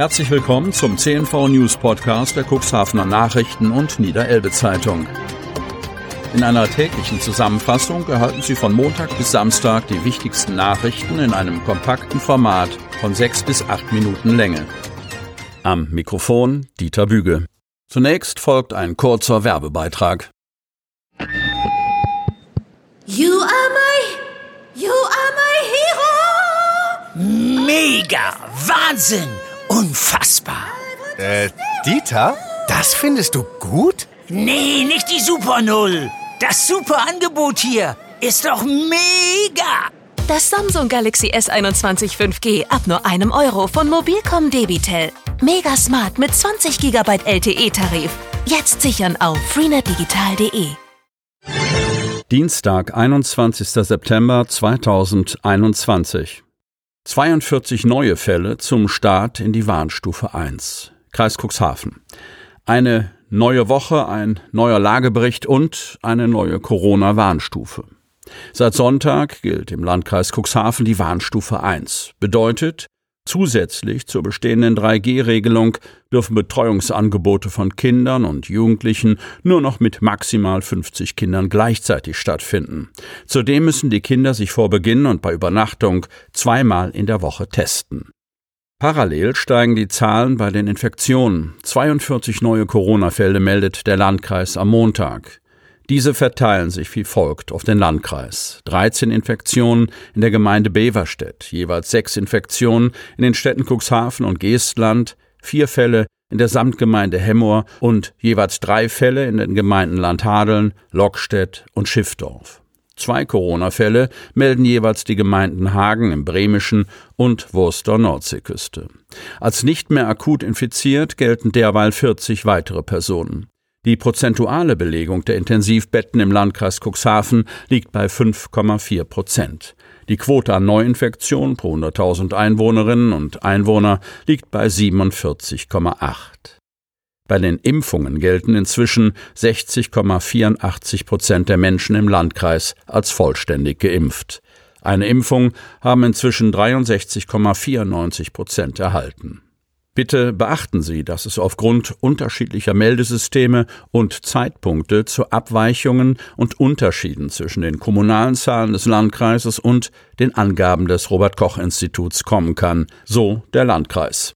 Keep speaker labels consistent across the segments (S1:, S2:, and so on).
S1: Herzlich willkommen zum CNV News Podcast der Cuxhavener Nachrichten und Niederelbe Zeitung. In einer täglichen Zusammenfassung erhalten Sie von Montag bis Samstag die wichtigsten Nachrichten in einem kompakten Format von sechs bis acht Minuten Länge. Am Mikrofon Dieter Büge. Zunächst folgt ein kurzer Werbebeitrag.
S2: You are my, you are my hero!
S3: Mega! Wahnsinn! Unfassbar!
S4: Äh, Dieter? Das findest du gut?
S3: Nee, nicht die Super Null. Das super Angebot hier ist doch mega!
S5: Das Samsung Galaxy S21 5G ab nur einem Euro von Mobilcom Debitel. Mega smart mit 20 GB LTE-Tarif. Jetzt sichern auf freenetdigital.de.
S1: Dienstag, 21. September 2021. 42 neue Fälle zum Start in die Warnstufe 1. Kreis Cuxhaven. Eine neue Woche, ein neuer Lagebericht und eine neue Corona-Warnstufe. Seit Sonntag gilt im Landkreis Cuxhaven die Warnstufe 1. Bedeutet, Zusätzlich zur bestehenden 3G-Regelung dürfen Betreuungsangebote von Kindern und Jugendlichen nur noch mit maximal 50 Kindern gleichzeitig stattfinden. Zudem müssen die Kinder sich vor Beginn und bei Übernachtung zweimal in der Woche testen. Parallel steigen die Zahlen bei den Infektionen. 42 neue Corona-Fälle meldet der Landkreis am Montag. Diese verteilen sich wie folgt auf den Landkreis. 13 Infektionen in der Gemeinde Beverstedt, jeweils sechs Infektionen in den Städten Cuxhaven und Geestland, vier Fälle in der Samtgemeinde Hemmoor und jeweils drei Fälle in den Gemeinden Landhadeln, Lockstedt und Schiffdorf. Zwei Corona-Fälle melden jeweils die Gemeinden Hagen im Bremischen und Wurster Nordseeküste. Als nicht mehr akut infiziert gelten derweil 40 weitere Personen. Die prozentuale Belegung der Intensivbetten im Landkreis Cuxhaven liegt bei 5,4 Prozent. Die Quote an Neuinfektionen pro 100.000 Einwohnerinnen und Einwohner liegt bei 47,8. Bei den Impfungen gelten inzwischen 60,84 Prozent der Menschen im Landkreis als vollständig geimpft. Eine Impfung haben inzwischen 63,94 Prozent erhalten. Bitte beachten Sie, dass es aufgrund unterschiedlicher Meldesysteme und Zeitpunkte zu Abweichungen und Unterschieden zwischen den kommunalen Zahlen des Landkreises und den Angaben des Robert Koch Instituts kommen kann, so der Landkreis.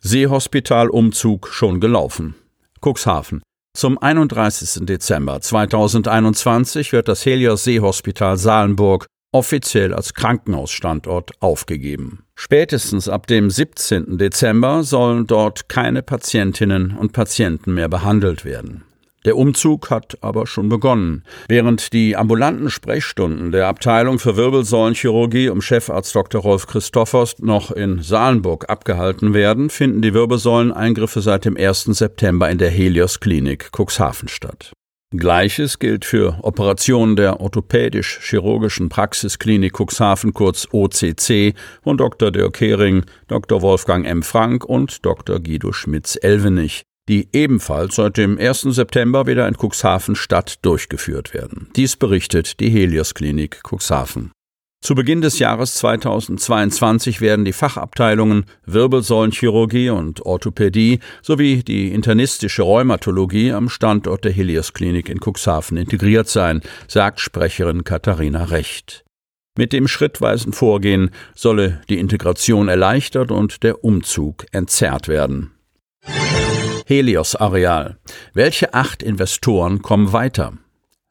S1: Seehospitalumzug schon gelaufen. Cuxhaven. Zum 31. Dezember 2021 wird das Helios Seehospital Salenburg offiziell als Krankenhausstandort aufgegeben. Spätestens ab dem 17. Dezember sollen dort keine Patientinnen und Patienten mehr behandelt werden. Der Umzug hat aber schon begonnen. Während die ambulanten Sprechstunden der Abteilung für Wirbelsäulenchirurgie um Chefarzt Dr. Rolf Christophers noch in Salenburg abgehalten werden, finden die Wirbelsäuleneingriffe seit dem 1. September in der Helios Klinik Cuxhaven statt. Gleiches gilt für Operationen der orthopädisch-chirurgischen Praxisklinik Cuxhaven kurz OCC von Dr. Dirk Hering, Dr. Wolfgang M. Frank und Dr. Guido Schmitz-Elvenich, die ebenfalls seit dem 1. September wieder in Cuxhaven Stadt durchgeführt werden. Dies berichtet die Helios Klinik Cuxhaven. Zu Beginn des Jahres 2022 werden die Fachabteilungen Wirbelsäulenchirurgie und Orthopädie sowie die internistische Rheumatologie am Standort der Helios Klinik in Cuxhaven integriert sein, sagt Sprecherin Katharina Recht. Mit dem schrittweisen Vorgehen solle die Integration erleichtert und der Umzug entzerrt werden. Helios Areal. Welche acht Investoren kommen weiter?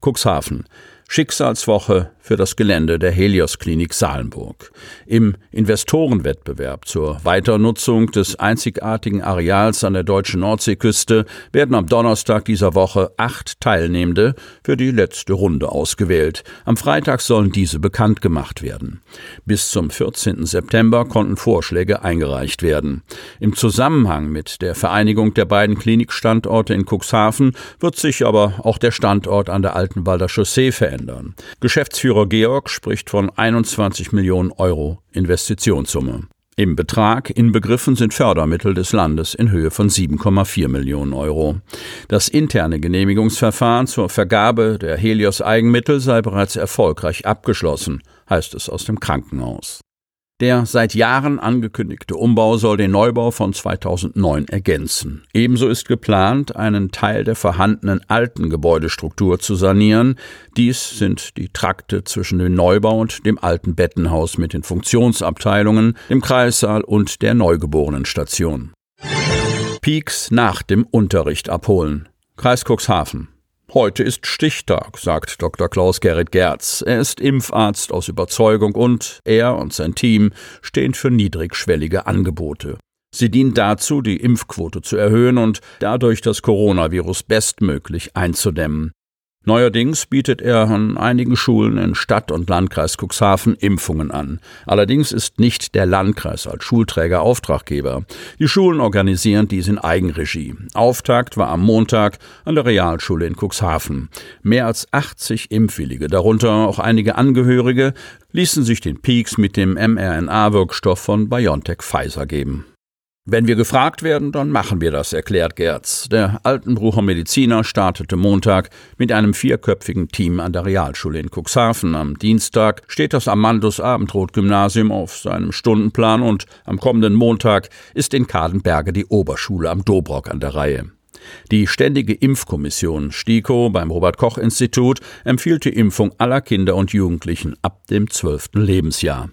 S1: Cuxhaven. Schicksalswoche für das Gelände der Helios Klinik Salenburg. Im Investorenwettbewerb zur Weiternutzung des einzigartigen Areals an der deutschen Nordseeküste werden am Donnerstag dieser Woche acht Teilnehmende für die letzte Runde ausgewählt. Am Freitag sollen diese bekannt gemacht werden. Bis zum 14. September konnten Vorschläge eingereicht werden. Im Zusammenhang mit der Vereinigung der beiden Klinikstandorte in Cuxhaven wird sich aber auch der Standort an der Altenwalder Chaussee verändern. Geschäftsführer Geschäftsführer Georg spricht von 21 Millionen Euro Investitionssumme. Im Betrag inbegriffen sind Fördermittel des Landes in Höhe von 7,4 Millionen Euro. Das interne Genehmigungsverfahren zur Vergabe der Helios Eigenmittel sei bereits erfolgreich abgeschlossen, heißt es aus dem Krankenhaus. Der seit Jahren angekündigte Umbau soll den Neubau von 2009 ergänzen. Ebenso ist geplant, einen Teil der vorhandenen alten Gebäudestruktur zu sanieren. Dies sind die Trakte zwischen dem Neubau und dem alten Bettenhaus mit den Funktionsabteilungen, dem Kreissaal und der Neugeborenenstation. Peaks nach dem Unterricht abholen. Kreis Cuxhaven. Heute ist Stichtag, sagt Dr. Klaus Gerrit Gerz. Er ist Impfarzt aus Überzeugung und er und sein Team stehen für niedrigschwellige Angebote. Sie dienen dazu, die Impfquote zu erhöhen und dadurch das Coronavirus bestmöglich einzudämmen. Neuerdings bietet er an einigen Schulen in Stadt und Landkreis Cuxhaven Impfungen an. Allerdings ist nicht der Landkreis als Schulträger Auftraggeber. Die Schulen organisieren dies in Eigenregie. Auftakt war am Montag an der Realschule in Cuxhaven. Mehr als 80 Impfwillige, darunter auch einige Angehörige, ließen sich den Peaks mit dem mRNA-Wirkstoff von BioNTech Pfizer geben. Wenn wir gefragt werden, dann machen wir das, erklärt Gerz. Der Altenbrucher Mediziner startete Montag mit einem vierköpfigen Team an der Realschule in Cuxhaven. Am Dienstag steht das Amandus Abendrot Gymnasium auf seinem Stundenplan und am kommenden Montag ist in Kadenberge die Oberschule am Dobrock an der Reihe. Die Ständige Impfkommission STIKO beim Robert Koch Institut empfiehlt die Impfung aller Kinder und Jugendlichen ab dem zwölften Lebensjahr.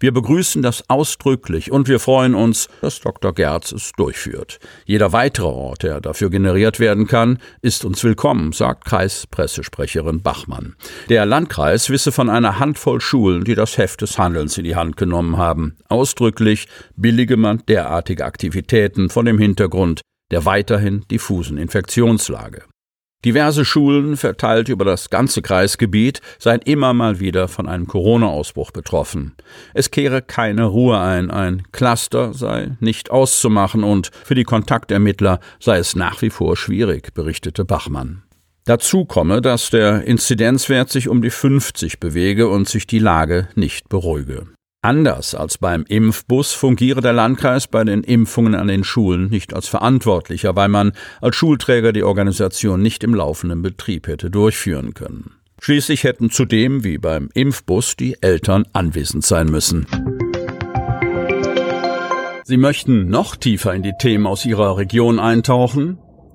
S1: Wir begrüßen das ausdrücklich und wir freuen uns, dass Dr. Gerz es durchführt. Jeder weitere Ort, der dafür generiert werden kann, ist uns willkommen, sagt Kreispressesprecherin Bachmann. Der Landkreis wisse von einer Handvoll Schulen, die das Heft des Handelns in die Hand genommen haben. Ausdrücklich billige man derartige Aktivitäten von dem Hintergrund der weiterhin diffusen Infektionslage. Diverse Schulen verteilt über das ganze Kreisgebiet seien immer mal wieder von einem Corona-Ausbruch betroffen. Es kehre keine Ruhe ein, ein Cluster sei nicht auszumachen und für die Kontaktermittler sei es nach wie vor schwierig, berichtete Bachmann. Dazu komme, dass der Inzidenzwert sich um die 50 bewege und sich die Lage nicht beruhige. Anders als beim Impfbus fungiere der Landkreis bei den Impfungen an den Schulen nicht als Verantwortlicher, weil man als Schulträger die Organisation nicht im laufenden Betrieb hätte durchführen können. Schließlich hätten zudem, wie beim Impfbus, die Eltern anwesend sein müssen. Sie möchten noch tiefer in die Themen aus Ihrer Region eintauchen?